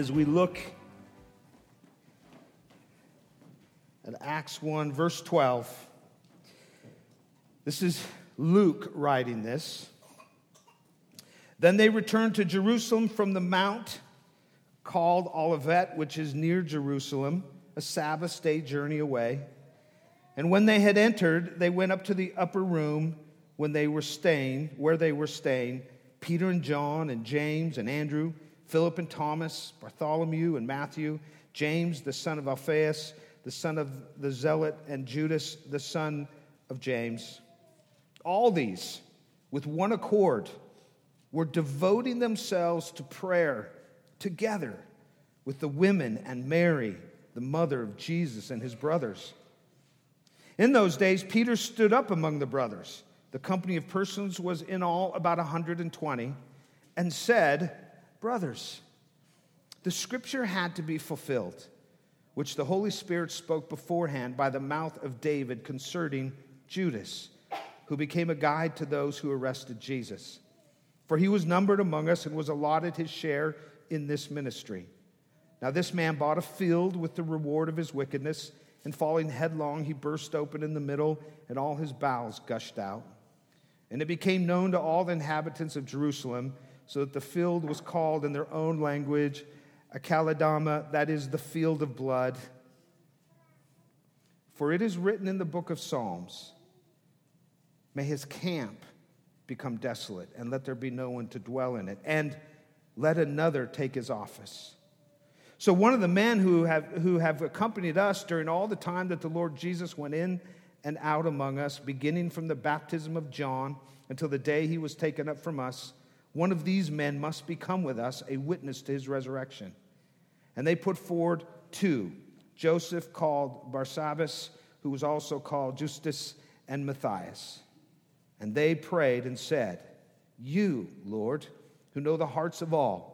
as we look at Acts 1, verse 12. This is Luke writing this. Then they returned to Jerusalem from the mount called Olivet, which is near Jerusalem, a Sabbath day journey away. And when they had entered, they went up to the upper room when they were staying, where they were staying, Peter and John and James and Andrew, Philip and Thomas, Bartholomew and Matthew, James the son of Alphaeus, the son of the Zealot, and Judas the son of James. All these, with one accord, were devoting themselves to prayer together with the women and Mary, the mother of Jesus, and his brothers. In those days, Peter stood up among the brothers. The company of persons was in all about 120, and said, Brothers, the scripture had to be fulfilled, which the Holy Spirit spoke beforehand by the mouth of David concerning Judas, who became a guide to those who arrested Jesus. For he was numbered among us and was allotted his share in this ministry. Now, this man bought a field with the reward of his wickedness and falling headlong, he burst open in the middle, and all his bowels gushed out. And it became known to all the inhabitants of Jerusalem, so that the field was called in their own language Akeldama, that is, the field of blood. For it is written in the book of Psalms May his camp become desolate, and let there be no one to dwell in it, and let another take his office. So, one of the men who have, who have accompanied us during all the time that the Lord Jesus went in and out among us, beginning from the baptism of John until the day he was taken up from us, one of these men must become with us a witness to his resurrection. And they put forward two Joseph, called Barsabbas, who was also called Justus, and Matthias. And they prayed and said, You, Lord, who know the hearts of all,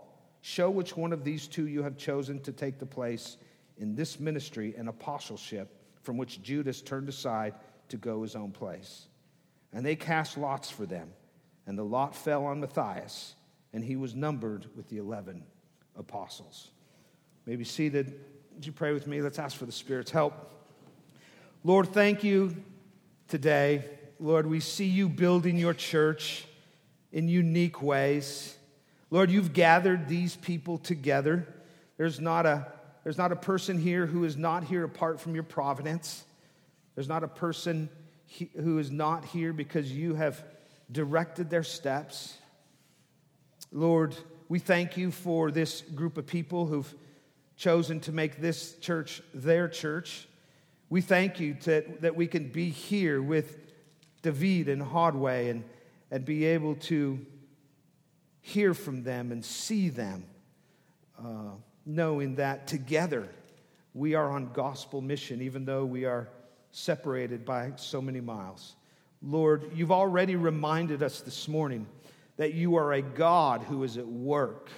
Show which one of these two you have chosen to take the place in this ministry and apostleship from which Judas turned aside to go his own place. And they cast lots for them, and the lot fell on Matthias, and he was numbered with the 11 apostles. May be seated. Would you pray with me? Let's ask for the Spirit's help. Lord, thank you today. Lord, we see you building your church in unique ways. Lord, you've gathered these people together. There's not a, there's not a person here who is not here apart from your providence. There's not a person he, who is not here because you have directed their steps. Lord, we thank you for this group of people who've chosen to make this church their church. We thank you to, that we can be here with David and Hodway and, and be able to hear from them and see them, uh, knowing that together we are on gospel mission, even though we are separated by so many miles. Lord, you've already reminded us this morning that you are a God who is at work.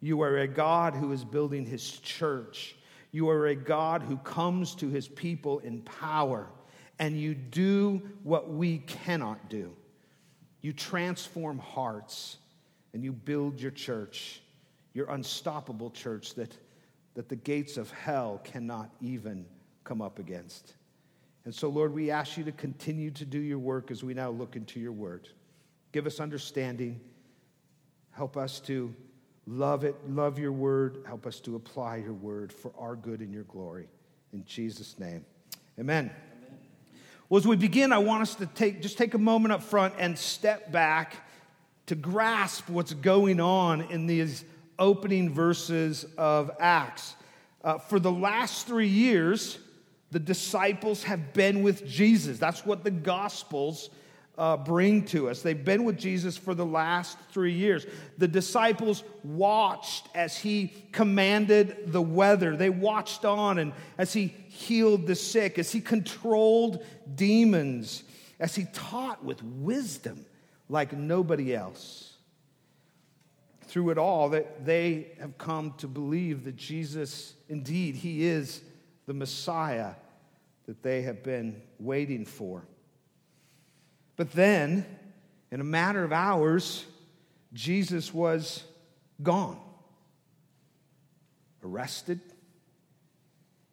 You are a God who is building his church. You are a God who comes to his people in power, and you do what we cannot do. You transform hearts and you build your church, your unstoppable church that, that the gates of hell cannot even come up against. And so, Lord, we ask you to continue to do your work as we now look into your word. Give us understanding. Help us to love it, love your word. Help us to apply your word for our good and your glory. In Jesus' name, amen. amen. Well, as we begin, I want us to take, just take a moment up front and step back to grasp what's going on in these opening verses of Acts. Uh, for the last three years, the disciples have been with Jesus. That's what the Gospels uh, bring to us. They've been with Jesus for the last three years. The disciples watched as he commanded the weather, they watched on and as he healed the sick, as he controlled demons, as he taught with wisdom like nobody else. Through it all, that they have come to believe that Jesus, indeed, he is the Messiah that they have been waiting for. But then, in a matter of hours, Jesus was gone. arrested,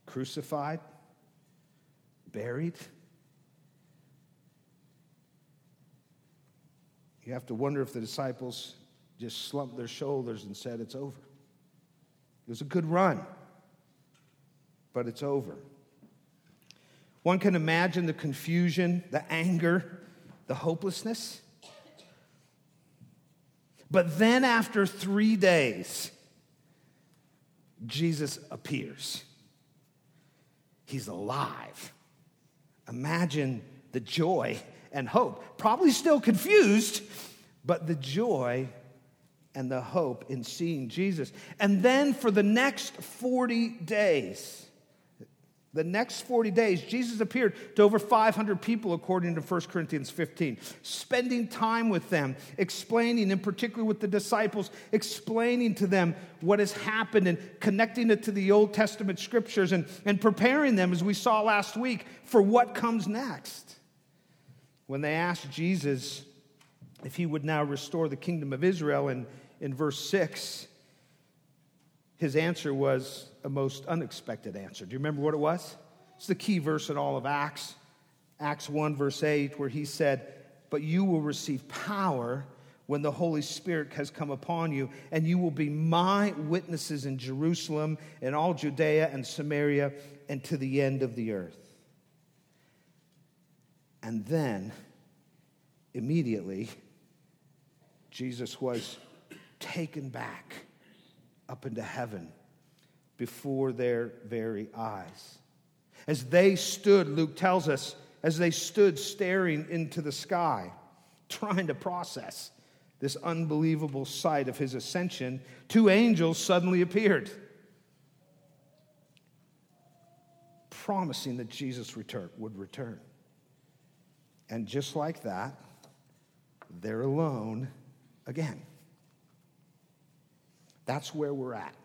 crucified, buried. You have to wonder if the disciples just slumped their shoulders and said, It's over. It was a good run, but it's over. One can imagine the confusion, the anger, the hopelessness. But then, after three days, Jesus appears. He's alive. Imagine the joy and hope. Probably still confused, but the joy and the hope in seeing Jesus. And then for the next 40 days, the next 40 days, Jesus appeared to over 500 people, according to 1 Corinthians 15, spending time with them, explaining, in particular with the disciples, explaining to them what has happened and connecting it to the Old Testament scriptures and, and preparing them, as we saw last week, for what comes next. When they asked Jesus if he would now restore the kingdom of Israel in, in verse 6, his answer was a most unexpected answer. Do you remember what it was? It's the key verse in all of Acts, Acts 1, verse 8, where he said, But you will receive power when the Holy Spirit has come upon you, and you will be my witnesses in Jerusalem and all Judea and Samaria and to the end of the earth. And then, immediately, Jesus was taken back up into heaven before their very eyes. As they stood, Luke tells us, as they stood staring into the sky, trying to process this unbelievable sight of his ascension, two angels suddenly appeared, promising that Jesus return, would return. And just like that, they're alone again. That's where we're at.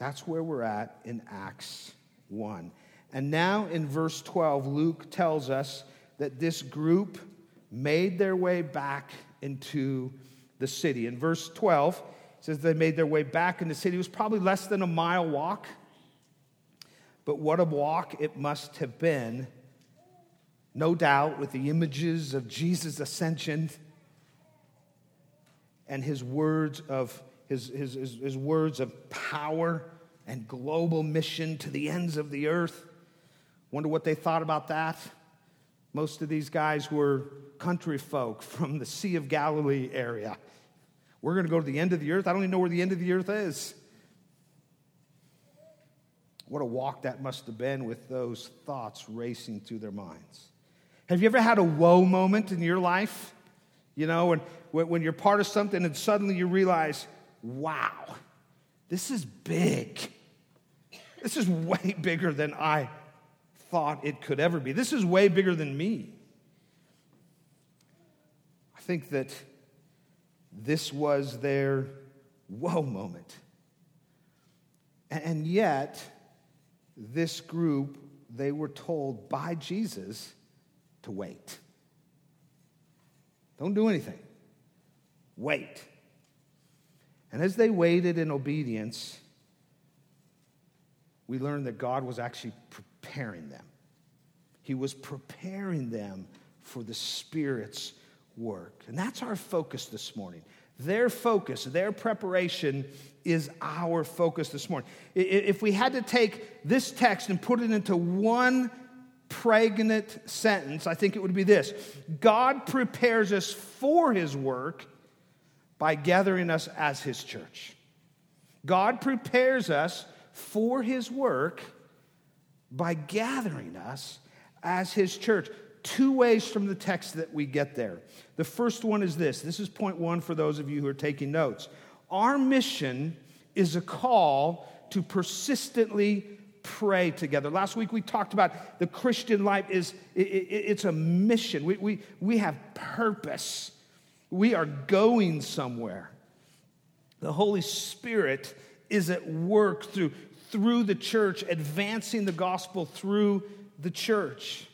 That's where we're at in Acts 1. And now in verse 12, Luke tells us that this group made their way back into the city. In verse 12, it says they made their way back in the city. It was probably less than a mile walk. But what a walk it must have been, no doubt, with the images of Jesus' ascension and his words of his, his, his, his, words of power and global mission to the ends of the earth. Wonder what they thought about that. Most of these guys were country folk from the Sea of Galilee area. We're going to go to the end of the earth. I don't even know where the end of the earth is. What a walk that must have been with those thoughts racing through their minds. Have you ever had a whoa moment in your life? You know, when, when you're part of something and suddenly you realize, wow, this is big. This is way bigger than I thought it could ever be. This is way bigger than me. I think that this was their whoa moment. And yet, this group, they were told by Jesus to wait. Don't do anything. Wait. And as they waited in obedience, we learned that God was actually preparing them. He was preparing them for the Spirit's work. And that's our focus this morning. Their focus, their preparation is our focus this morning. If we had to take this text and put it into one pregnant sentence, I think it would be this God prepares us for his work by gathering us as his church. God prepares us for his work by gathering us as his church. Two ways from the text that we get there. The first one is this this is point one for those of you who are taking notes. Our mission is a call to persistently pray together. Last week we talked about the Christian life is it, it, it's a mission. We, we, we have purpose. We are going somewhere. The Holy Spirit is at work through, through the church, advancing the gospel through the church.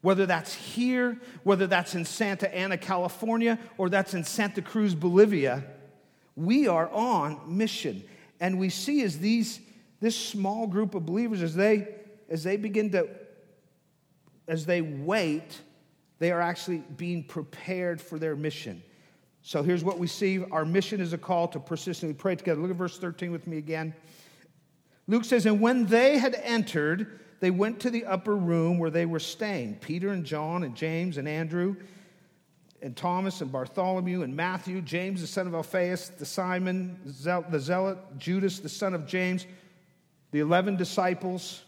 Whether that's here, whether that's in Santa Ana, California, or that's in Santa Cruz, Bolivia, we are on mission. And we see as these, this small group of believers, as they, as they begin to, as they wait, they are actually being prepared for their mission. So here's what we see our mission is a call to persistently pray together. Look at verse 13 with me again. Luke says, And when they had entered, they went to the upper room where they were staying Peter and John and James and Andrew and Thomas and Bartholomew and Matthew, James the son of Alphaeus, the Simon, the Zealot, Judas the son of James, the 11 disciples,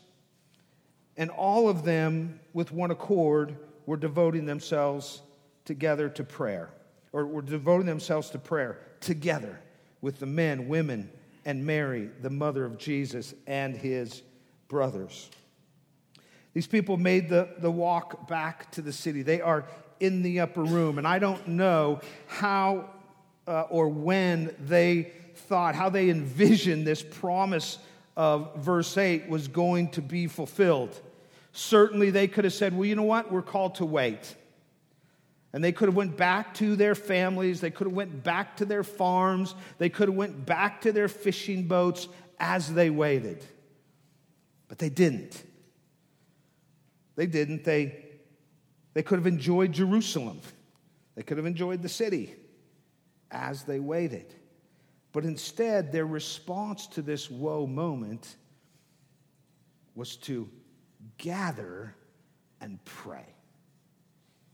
and all of them with one accord were devoting themselves together to prayer, or were devoting themselves to prayer together with the men, women, and Mary, the mother of Jesus, and his brothers. These people made the, the walk back to the city. They are in the upper room. And I don't know how uh, or when they thought, how they envisioned this promise of verse 8 was going to be fulfilled. Certainly they could have said, well, you know what? We're called to wait. And they could have went back to their families, they could have went back to their farms, they could have went back to their fishing boats as they waited. But they didn't. They didn't. They they could have enjoyed Jerusalem, they could have enjoyed the city as they waited. But instead, their response to this whoa moment was to gather and pray.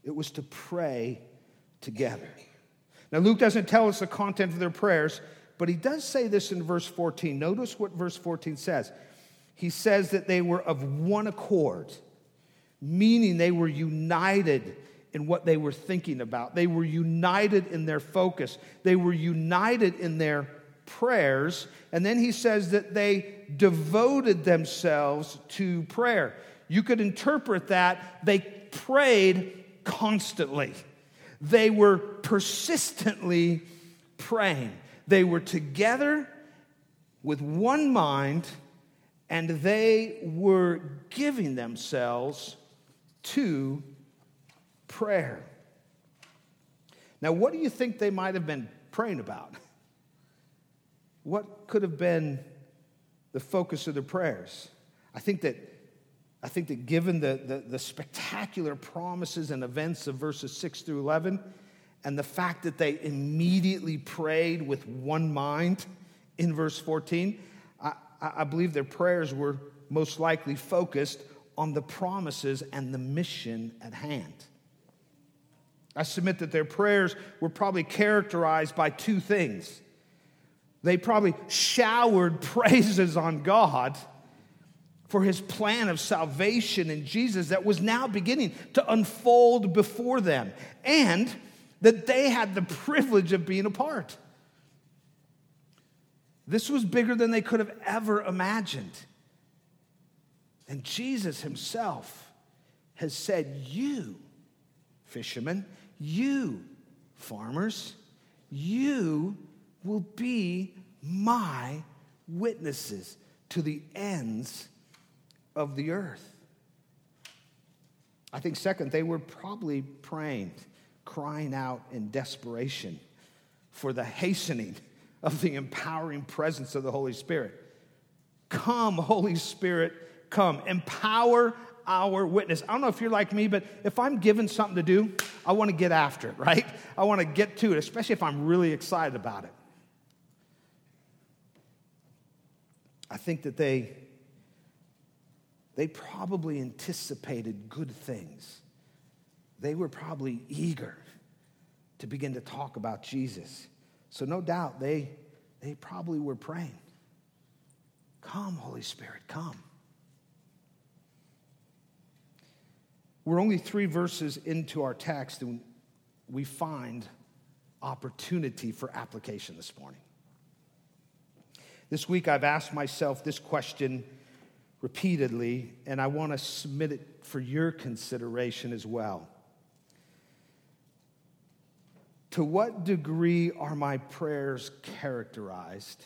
It was to pray together. Now, Luke doesn't tell us the content of their prayers, but he does say this in verse 14. Notice what verse 14 says. He says that they were of one accord meaning they were united in what they were thinking about. They were united in their focus, they were united in their prayers. And then he says that they devoted themselves to prayer. You could interpret that they prayed constantly, they were persistently praying. They were together with one mind and they were giving themselves to prayer. Now, what do you think they might have been praying about? What could have been the focus of their prayers? I think that, I think that given the, the, the spectacular promises and events of verses 6 through 11, and the fact that they immediately prayed with one mind in verse 14, I, I believe their prayers were most likely focused on the promises and the mission at hand. I submit that their prayers were probably characterized by two things. They probably showered praises on God for his plan of salvation in Jesus that was now beginning to unfold before them, and that they had the privilege of being a part. This was bigger than they could have ever imagined. And Jesus himself has said, You, fishermen, you, farmers, you will be my witnesses to the ends of the earth. I think, second, they were probably praying, crying out in desperation for the hastening of the empowering presence of the Holy Spirit. Come, Holy Spirit, come. Empower our witness. I don't know if you're like me, but if I'm given something to do, I want to get after it, right? I want to get to it, especially if I'm really excited about it. I think that they they probably anticipated good things. They were probably eager to begin to talk about Jesus. So no doubt they they probably were praying. Come, Holy Spirit, come. We're only three verses into our text, and we find opportunity for application this morning. This week, I've asked myself this question repeatedly, and I want to submit it for your consideration as well. To what degree are my prayers characterized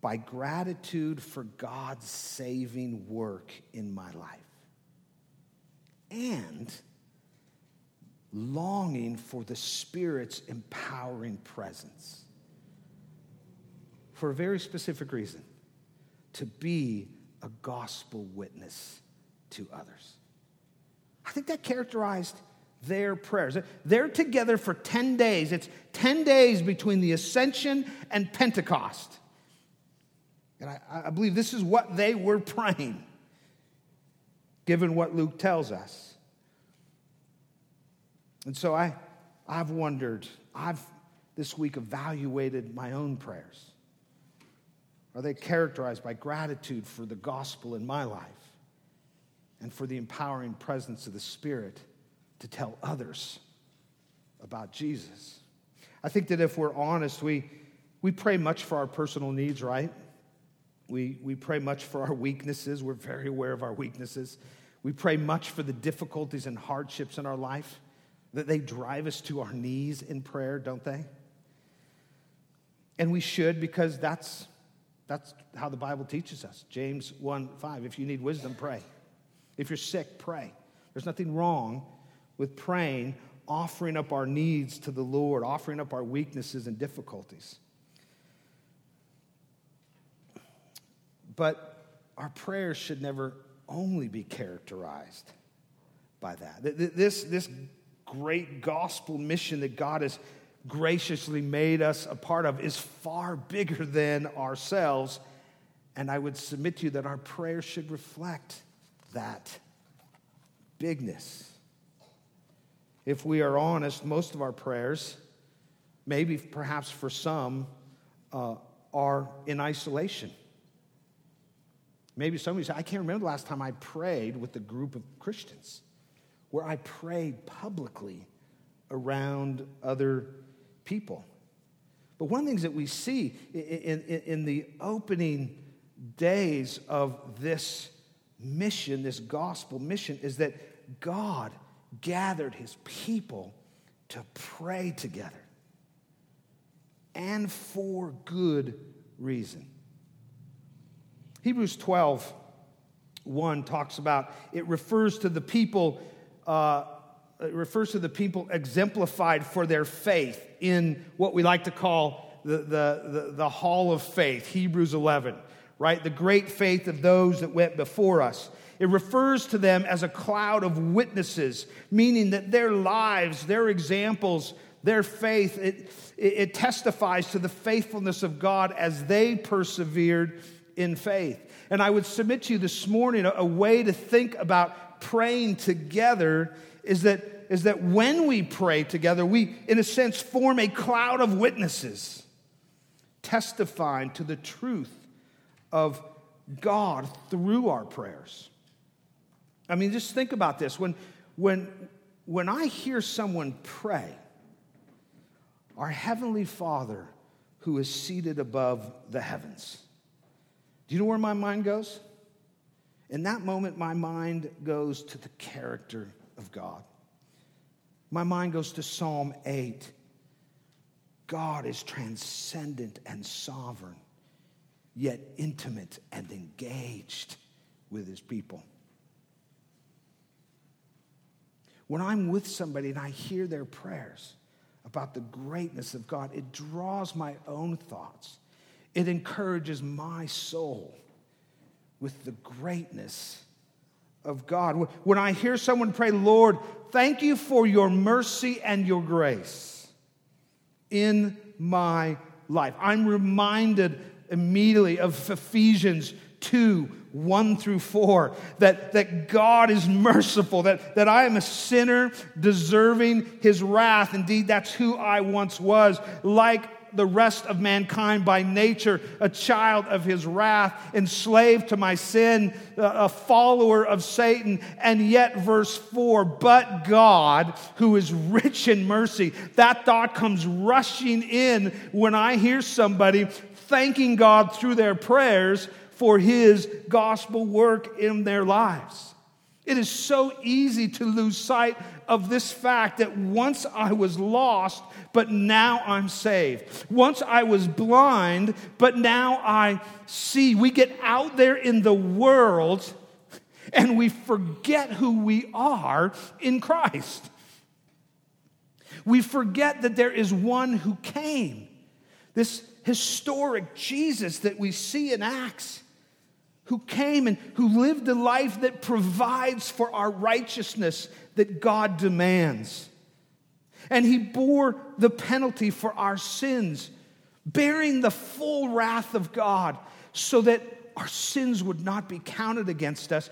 by gratitude for God's saving work in my life? and longing for the Spirit's empowering presence. for a very specific reason to be a gospel witness to others. I think that characterized their prayers. They're together for 10 days. It's 10 days between the ascension and Pentecost. And I, I, believe this is what they were praying, given what Luke tells us. And so I, I've wondered, I've this week evaluated my own prayers. Are they characterized by gratitude for the gospel in my life and for the empowering presence of the Spirit to tell others about Jesus? I think that if we're honest, we, we pray much for our personal needs, right? We, we pray much for our weaknesses. We're very aware of our weaknesses. We pray much for the difficulties and hardships in our life that they drive us to our knees in prayer, don't they? And we should because that's that's how the Bible teaches us. James 1 5. If you need wisdom, pray. If you're sick, pray. There's nothing wrong with praying, offering up our needs to the Lord, offering up our weaknesses and difficulties. But our prayers should never only be characterized by that. This, this great gospel mission that God has graciously made us a part of is far bigger than ourselves. And I would submit to you that our prayers should reflect that bigness. If we are honest, most of our prayers, maybe perhaps for some, uh, are in isolation. Maybe somebody say, I can't remember the last time I prayed with a group of Christians where I prayed publicly around other people. But one of the things that we see in, in, in the opening days of this mission, this gospel mission, is that God gathered his people to pray together and for good reason. Hebrews 12, 1 talks about, it refers to the people uh, it refers to the people exemplified for their faith in what we like to call the, the, the, the hall of faith, Hebrews 11, right? The great faith of those that went before us. It refers to them as a cloud of witnesses, meaning that their lives, their examples, their faith, it, it, it testifies to the faithfulness of God as they persevered in faith. And I would submit to you this morning a, a way to think about praying together is that, is that when we pray together, we, in a sense, form a cloud of witnesses testifying to the truth of God through our prayers. I mean, just think about this. When, when, when I hear someone pray, our Heavenly Father who is seated above the heavens, do you know where my mind goes? In that moment, my mind goes to the character of God. My mind goes to Psalm 8. God is transcendent and sovereign, yet intimate and engaged with his people. When I'm with somebody and I hear their prayers about the greatness of God, it draws my own thoughts. It encourages my soul with the greatness of God. When I hear someone pray, Lord, thank you for your mercy and your grace in my life, I'm reminded immediately of Ephesians 2 1 through 4 that, that God is merciful, that, that I am a sinner deserving his wrath. Indeed, that's who I once was. Like the rest of mankind by nature, a child of his wrath, enslaved to my sin, a follower of Satan. And yet, verse 4, but God, who is rich in mercy, that thought comes rushing in when I hear somebody thanking God through their prayers for his gospel work in their lives. It is so easy to lose sight of this fact that once I was lost, but now I'm saved. Once I was blind, but now I see. We get out there in the world and we forget who we are in Christ. We forget that there is one who came. This historic Jesus that we see in Acts, who came and who lived a life that provides for our righteousness that God demands. And he bore the penalty for our sins, bearing the full wrath of God, so that our sins would not be counted against us.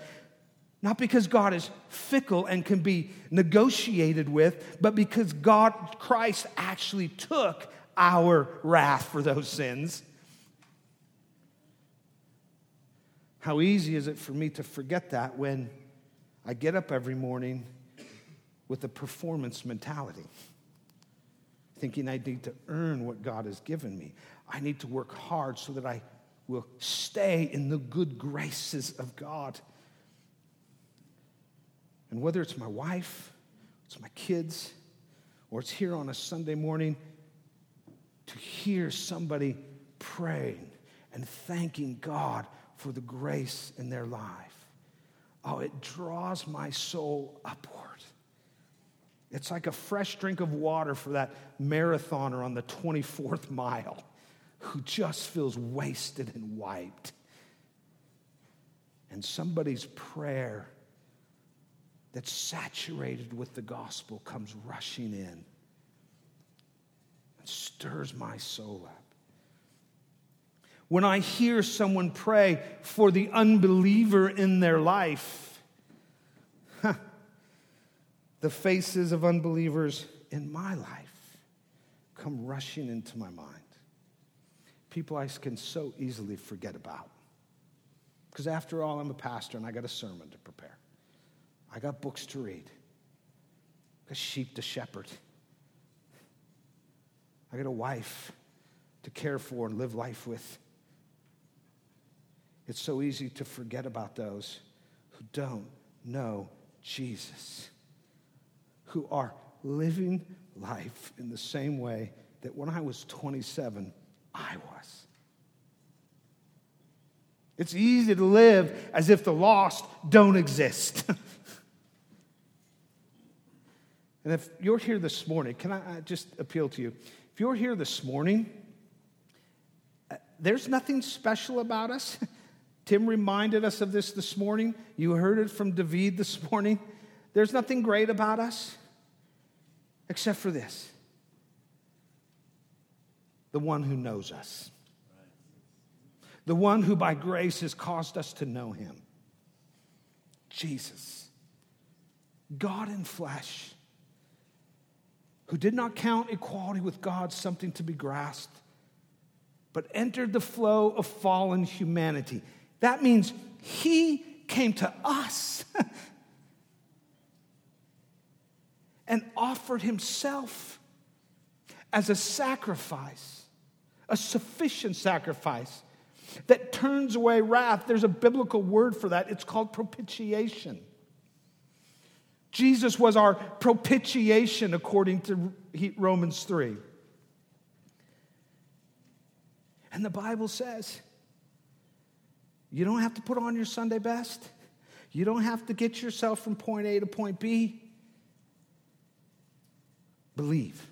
Not because God is fickle and can be negotiated with, but because God, Christ, actually took our wrath for those sins. How easy is it for me to forget that when I get up every morning with a performance mentality, thinking I need to earn what God has given me. I need to work hard so that I will stay in the good graces of God. And whether it's my wife, it's my kids, or it's here on a Sunday morning, to hear somebody praying and thanking God for the grace in their life. Oh, it draws my soul upward. It's like a fresh drink of water for that marathoner on the 24th mile who just feels wasted and wiped. And somebody's prayer that's saturated with the gospel comes rushing in and stirs my soul up. When I hear someone pray for the unbeliever in their life, the faces of unbelievers in my life come rushing into my mind. People I can so easily forget about. Because after all, I'm a pastor and I got a sermon to prepare. I got books to read. I got sheep to shepherd. I got a wife to care for and live life with. It's so easy to forget about those who don't know Jesus, who are living life in the same way that when I was 27, I was. It's easy to live as if the lost don't exist. And if you're here this morning, can I just appeal to you? If you're here this morning, uh, there's nothing special about us. Tim reminded us of this this morning. You heard it from David this morning. There's nothing great about us except for this. The one who knows us, the one who by grace has caused us to know him. Jesus, God in flesh. Who did not count equality with God something to be grasped, but entered the flow of fallen humanity. That means he came to us and offered himself as a sacrifice, a sufficient sacrifice that turns away wrath. There's a biblical word for that. It's called propitiation. Jesus was our propitiation according to Romans 3. And the Bible says you don't have to put on your Sunday best. You don't have to get yourself from point A to point B. Believe.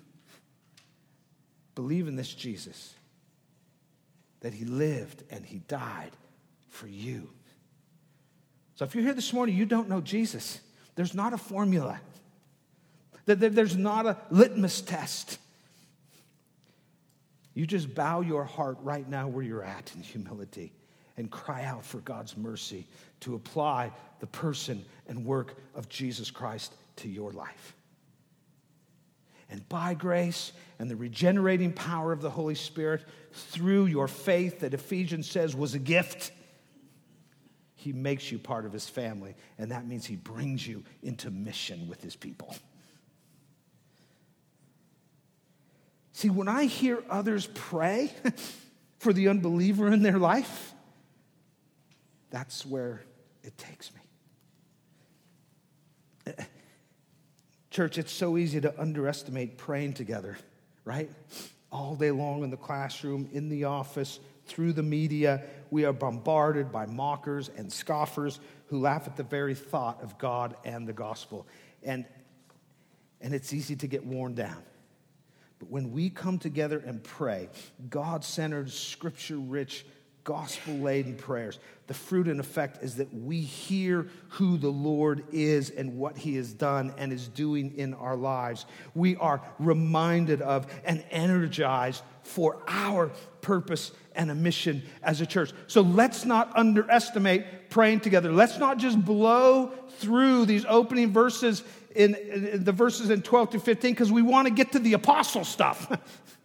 Believe in this Jesus, that he lived and he died for you. So if you're here this morning, you don't know Jesus. There's not a formula, there's not a litmus test. You just bow your heart right now where you're at in humility and cry out for God's mercy to apply the person and work of Jesus Christ to your life. And by grace and the regenerating power of the Holy Spirit, through your faith that Ephesians says was a gift he makes you part of his family, and that means he brings you into mission with his people. See, when I hear others pray for the unbeliever in their life, that's where it takes me. Church, it's so easy to underestimate praying together, right? All day long in the classroom, in the office, through the media, we are bombarded by mockers and scoffers who laugh at the very thought of God and the gospel. And, and it's easy to get worn down. But when we come together and pray, God centered, scripture rich, gospel laden prayers, the fruit and effect is that we hear who the Lord is and what he has done and is doing in our lives. We are reminded of and energized for our purpose and a mission as a church. So let's not underestimate praying together. Let's not just blow through these opening verses in, the verses in 12 to 15 because we want to get to the apostle stuff.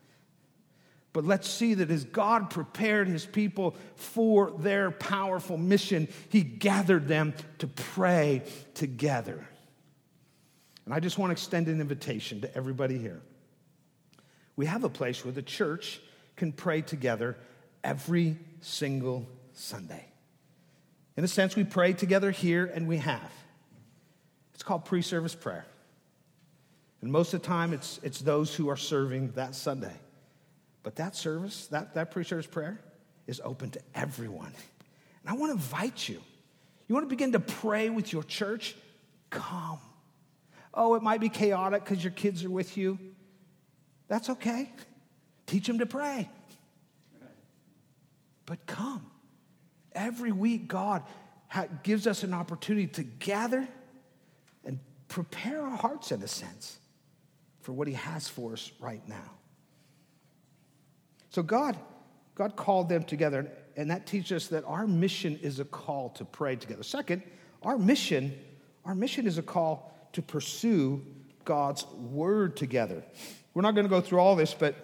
But let's see that as God prepared his people for their powerful mission, he gathered them to pray together. And I just want to extend an invitation to everybody here. We have a place where the church can pray together every single Sunday. In a sense, we pray together here, and we have. It's called pre service prayer. And most of the time, it's, it's those who are serving that Sunday. But that service, that, that pre service prayer, is open to everyone. And I want to invite you. You want to begin to pray with your church? Come. Oh, it might be chaotic because your kids are with you. That's okay. Teach them to pray. But come. Every week, God gives us an opportunity to gather and prepare our hearts, in a sense, for what He has for us right now. So God, God called them together, and that teaches us that our mission is a call to pray together. Second, our mission, our mission is a call to pursue God's word together. We're not going to go through all this, but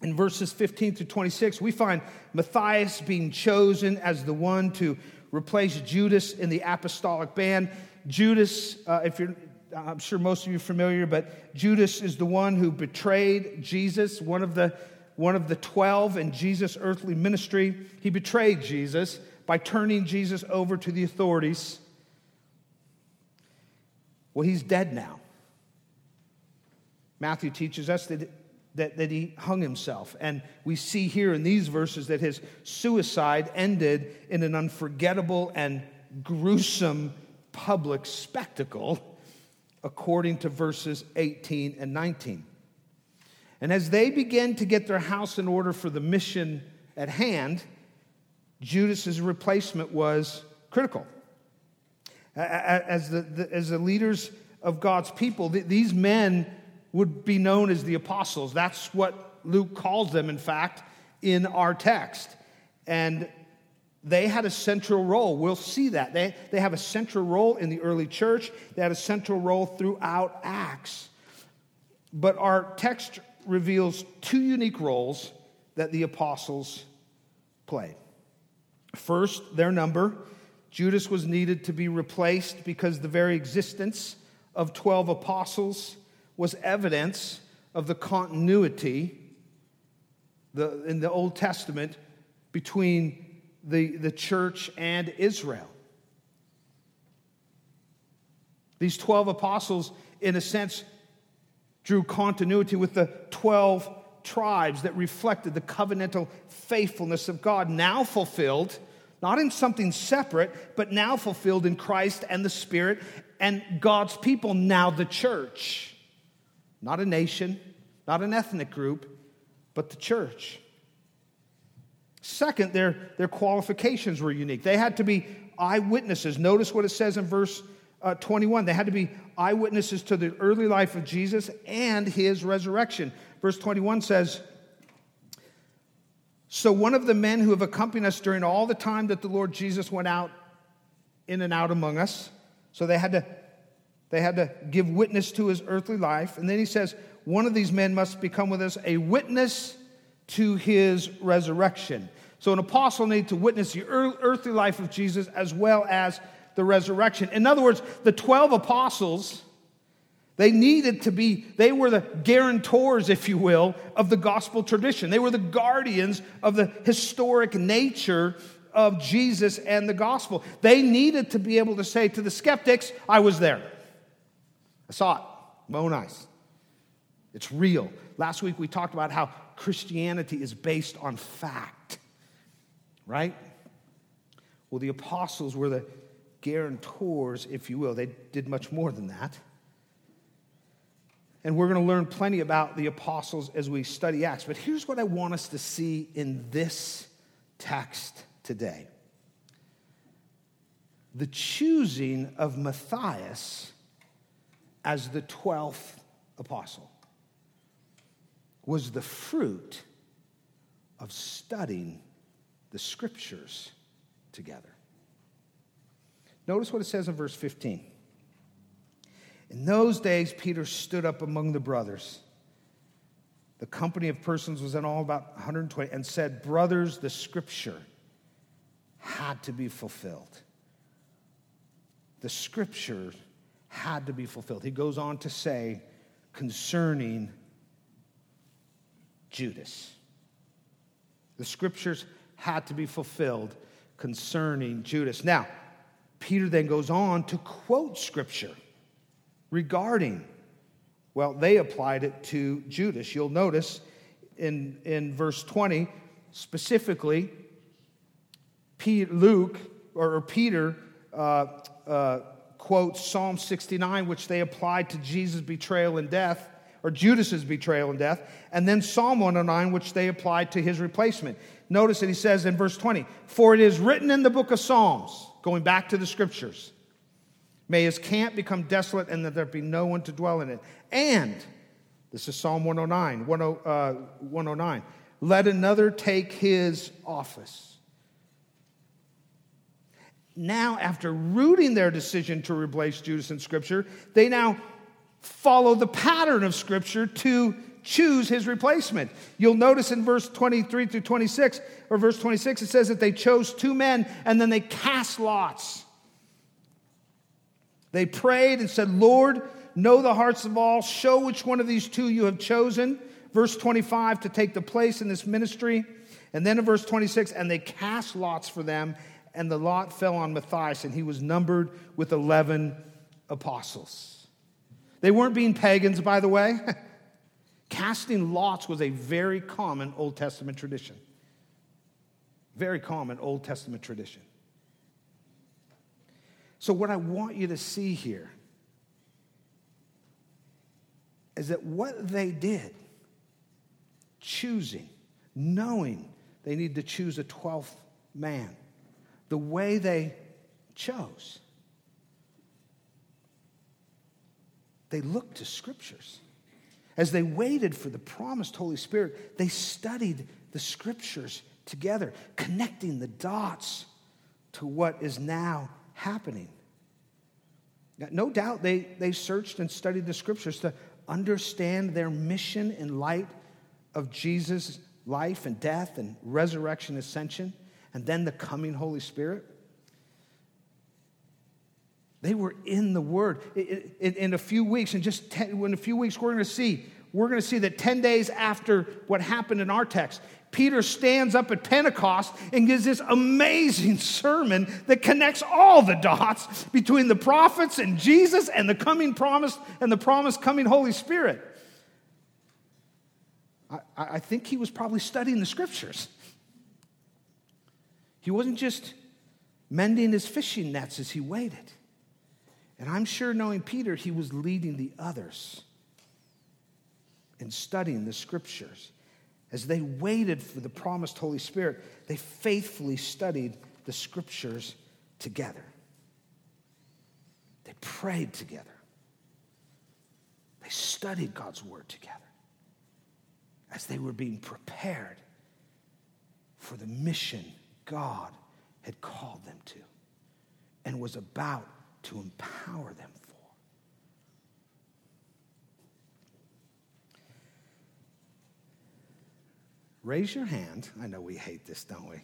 in verses 15 to 26, we find Matthias being chosen as the one to replace Judas in the apostolic band. Judas, uh, if you're, I'm sure most of you are familiar, but Judas is the one who betrayed Jesus, one of the one of the 12 in Jesus' earthly ministry. He betrayed Jesus by turning Jesus over to the authorities. Well, he's dead now. Matthew teaches us that, that, that he hung himself. And we see here in these verses that his suicide ended in an unforgettable and gruesome public spectacle, according to verses 18 and 19. And as they begin to get their house in order for the mission at hand, Judas's replacement was critical. As the, the, as the leaders of God's people, these men would be known as the apostles. That's what Luke calls them, in fact, in our text. And they had a central role. We'll see that. They, they have a central role in the early church, they had a central role throughout Acts. But our text reveals two unique roles that the apostles played. First, their number. Judas was needed to be replaced because the very existence of 12 apostles was evidence of the continuity the, in the Old Testament between the, the church and Israel. These 12 apostles, in a sense, drew continuity with the 12 tribes that reflected the covenantal faithfulness of God, now fulfilled, not in something separate, but now fulfilled in Christ and the Spirit and God's people, now the church. Not a nation, not an ethnic group, but the church. Second, their, their qualifications were unique. They had to be eyewitnesses. Notice what it says in verse uh, 21. They had to be eyewitnesses to the early life of Jesus and his resurrection. Verse 21 says, So one of the men who have accompanied us during all the time that the Lord Jesus went out in and out among us, so they had to, they had to give witness to his earthly life. And then he says, One of these men must become with us a witness to his resurrection. So an apostle needed to witness the earthly life of Jesus as well as the resurrection. In other words, the 12 apostles, they needed to be, they were the guarantors, if you will, of the gospel tradition. They were the guardians of the historic nature of Jesus and the gospel. They needed to be able to say to the skeptics, I was there. I saw it. Oh, nice. It's real. Last week we talked about how Christianity is based on fact, right? Well, the apostles were the guarantors, if you will. They did much more than that. And we're going to learn plenty about the apostles as we study Acts. But here's what I want us to see in this text today the choosing of Matthias as the 12th apostle was the fruit of studying the scriptures together. Notice what it says in verse 15. In those days, Peter stood up among the brothers. The company of persons was in all about 120 and said, Brothers, the scripture had to be fulfilled. The scripture had to be fulfilled. He goes on to say concerning Judas. The scriptures had to be fulfilled concerning Judas. Now, Peter then goes on to quote scripture regarding, well, they applied it to Judas. You'll notice in, in verse 20, specifically, Luke or Peter uh, uh, quotes Psalm 69, which they applied to Jesus' betrayal and death, or Judas's betrayal and death, and then Psalm 109, which they applied to his replacement. Notice that he says in verse 20, For it is written in the book of Psalms, going back to the scriptures, may his camp become desolate and that there be no one to dwell in it. And, this is Psalm 109, 109, uh, let another take his office. Now, after rooting their decision to replace Judas in Scripture, they now follow the pattern of Scripture to choose his replacement. You'll notice in verse 23 through 26, or verse 26, it says that they chose two men and then they cast lots. They prayed and said, Lord, know the hearts of all, show which one of these two you have chosen. Verse 25, to take the place in this ministry. And then in verse 26, and they cast lots for them, and the lot fell on Matthias, and he was numbered with 11 apostles. They weren't being pagans, by the way. Casting lots was a very common Old Testament tradition. Very common Old Testament tradition. So, what I want you to see here is that what they did, choosing, knowing they need to choose a 12th man, the way they chose, they looked to scriptures. As they waited for the promised Holy Spirit, they studied the scriptures together, connecting the dots to what is now happening. No doubt they, they searched and studied the scriptures to understand their mission in light of Jesus' life and death and resurrection, ascension, and then the coming Holy Spirit. They were in the Word. In a few weeks, and just ten, in a few weeks, we're going to see. We're going to see that 10 days after what happened in our text, Peter stands up at Pentecost and gives this amazing sermon that connects all the dots between the prophets and Jesus and the coming promise and the promised coming Holy Spirit. I, I think he was probably studying the scriptures. He wasn't just mending his fishing nets as he waited. And I'm sure, knowing Peter, he was leading the others in studying the scriptures. As they waited for the promised Holy Spirit, they faithfully studied the scriptures together. They prayed together. They studied God's word together as they were being prepared for the mission God had called them to and was about to empower them for. Raise your hand. I know we hate this, don't we?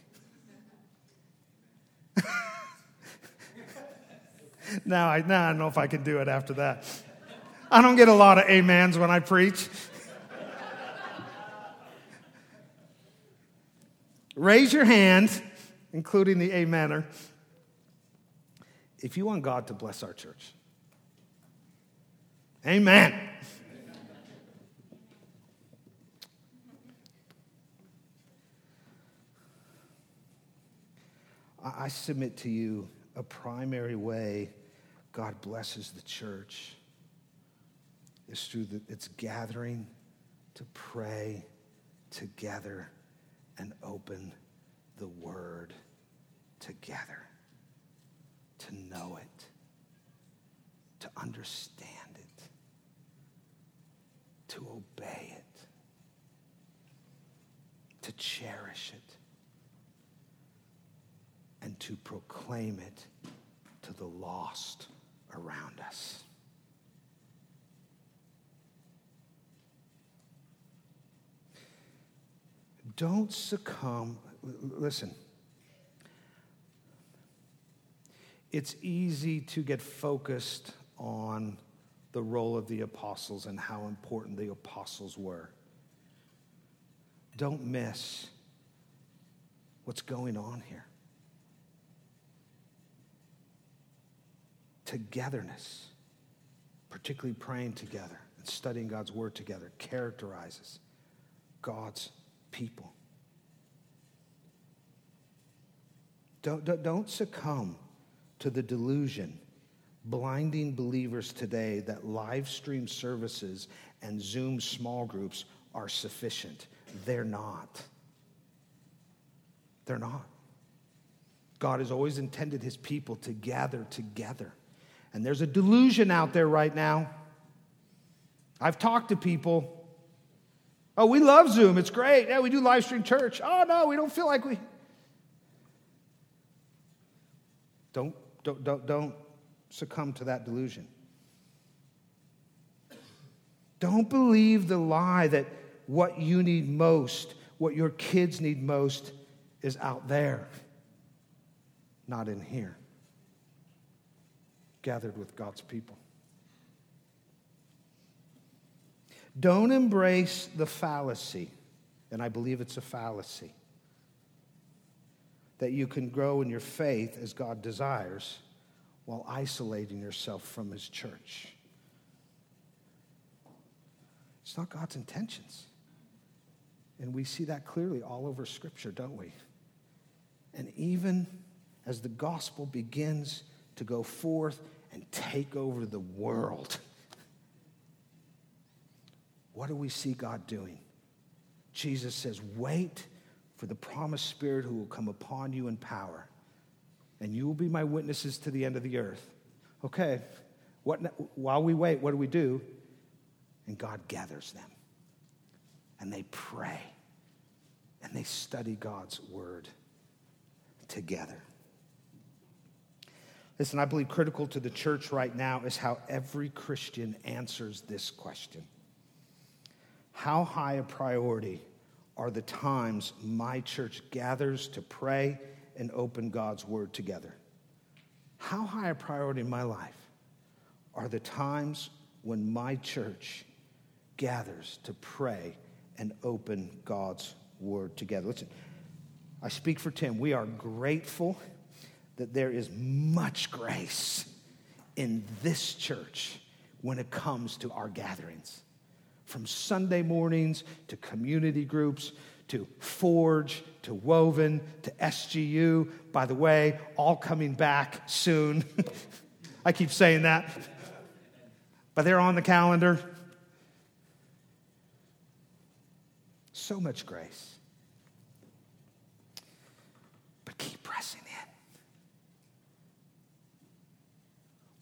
now, I, now I don't know if I can do it after that. I don't get a lot of amens when I preach. Raise your hand, including the amener, if you want God to bless our church. Amen. I submit to you a primary way God blesses the church is through the, its gathering to pray together and open the Word together, to know it, to understand it, to obey it, to cherish it, and to proclaim it to the lost around us. Don't succumb. Listen, it's easy to get focused on the role of the apostles and how important the apostles were. Don't miss what's going on here. Togetherness, particularly praying together and studying God's word together, characterizes God's people. Don't, don't, succumb to the delusion blinding believers today that live stream services and Zoom small groups are sufficient. They're not. They're not. God has always intended his people to gather together. And there's a delusion out there right now. I've talked to people Oh, we love Zoom. It's great. Yeah, we do live stream church. Oh, no, we don't feel like we. Don't, don't, don't, don't succumb to that delusion. Don't believe the lie that what you need most, what your kids need most, is out there, not in here, gathered with God's people. Don't embrace the fallacy, and I believe it's a fallacy, that you can grow in your faith as God desires while isolating yourself from His church. It's not God's intentions. And we see that clearly all over Scripture, don't we? And even as the gospel begins to go forth and take over the world, what do we see God doing? Jesus says, Wait for the promised Spirit who will come upon you in power, and you will be my witnesses to the end of the earth. Okay, what, while we wait, what do we do? And God gathers them, and they pray, and they study God's word together. Listen, I believe critical to the church right now is how every Christian answers this question. How high a priority are the times my church gathers to pray and open God's word together? How high a priority in my life are the times when my church gathers to pray and open God's word together? Listen, I speak for Tim. We are grateful that there is much grace in this church when it comes to our gatherings from Sunday mornings to community groups to Forge to Woven to SGU. By the way, all coming back soon. I keep saying that, but they're on the calendar. So much grace. But keep pressing in.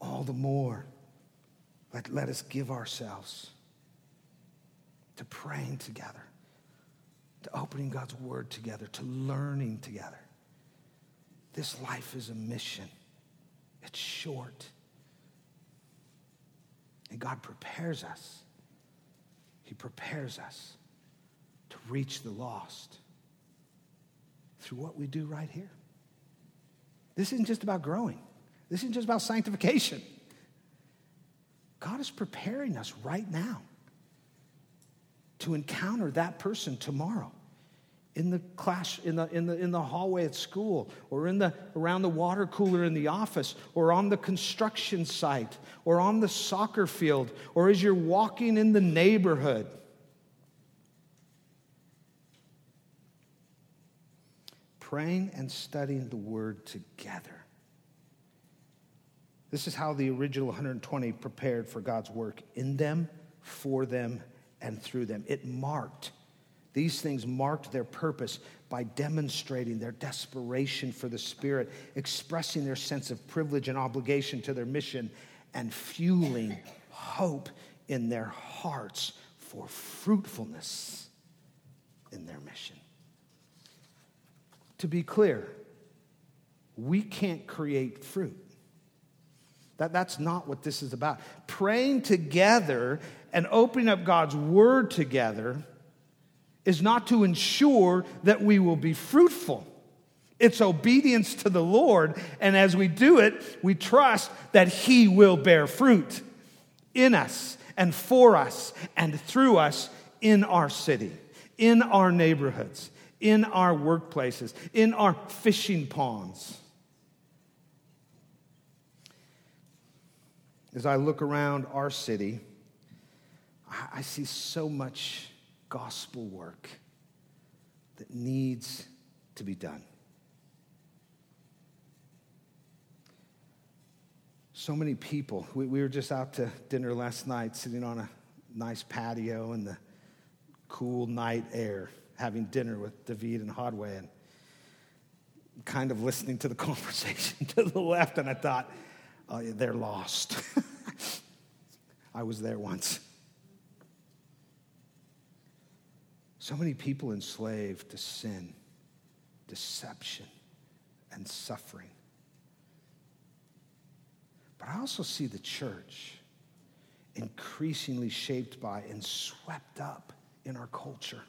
All the more, let, let us give ourselves to praying together, to opening God's word together, to learning together. This life is a mission, it's short. And God prepares us. He prepares us to reach the lost through what we do right here. This isn't just about growing, this isn't just about sanctification. God is preparing us right now to encounter that person tomorrow. In the class in the, in the, in the hallway at school or in the around the water cooler in the office or on the construction site or on the soccer field or as you're walking in the neighborhood. Praying and studying the word together. This is how the original 120 prepared for god's work in them for them and through them. It marked, these things marked their purpose by demonstrating their desperation for the Spirit, expressing their sense of privilege and obligation to their mission, and fueling hope in their hearts for fruitfulness in their mission. To be clear, we can't create fruit. That, that's not what this is about. Praying together and opening up God's word together is not to ensure that we will be fruitful. It's obedience to the Lord. And as we do it, we trust that He will bear fruit in us and for us and through us in our city, in our neighborhoods, in our workplaces, in our fishing ponds. As I look around our city, I see so much gospel work that needs to be done. So many people. We, we, were just out to dinner last night, sitting on a nice patio in the cool night air, having dinner with David and Hodway, and kind of listening to the conversation to the left, and I thought, oh, they're lost. I was there once. So many people enslaved to sin, deception, and suffering. But I also see the church increasingly shaped by and swept up in our culture.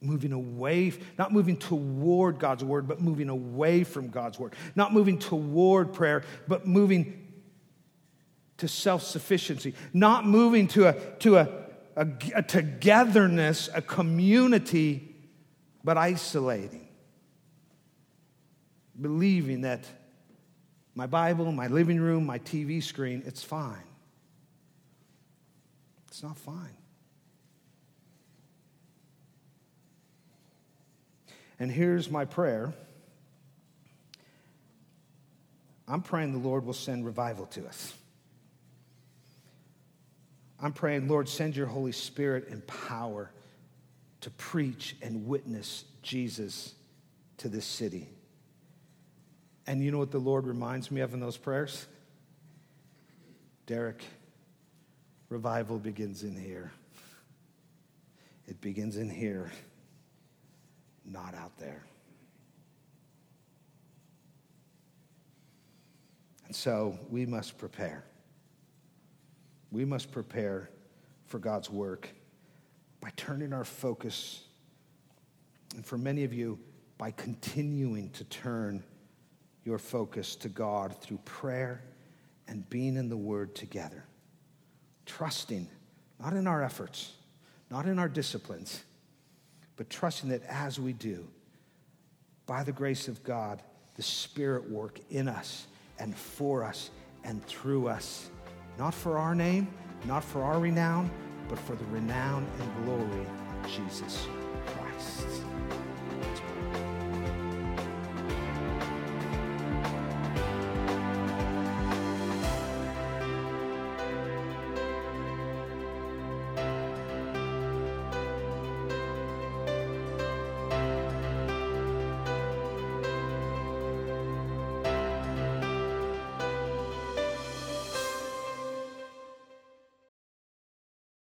Moving away, not moving toward God's word, but moving away from God's word. Not moving toward prayer, but moving to self sufficiency. Not moving to a, to a a, a togetherness, a community, but isolating. Believing that my Bible, my living room, my TV screen, it's fine. It's not fine. And here's my prayer I'm praying the Lord will send revival to us. I'm praying, Lord, send your Holy Spirit and power to preach and witness Jesus to this city. And you know what the Lord reminds me of in those prayers? Derek, revival begins in here. It begins in here, not out there. And so we must prepare we must prepare for God's work by turning our focus, and for many of you, by continuing to turn your focus to God through prayer and being in the Word together. Trusting, not in our efforts, not in our disciplines, but trusting that as we do, by the grace of God, the Spirit work in us and for us and through us not for our name, not for our renown, but for the renown and glory of Jesus.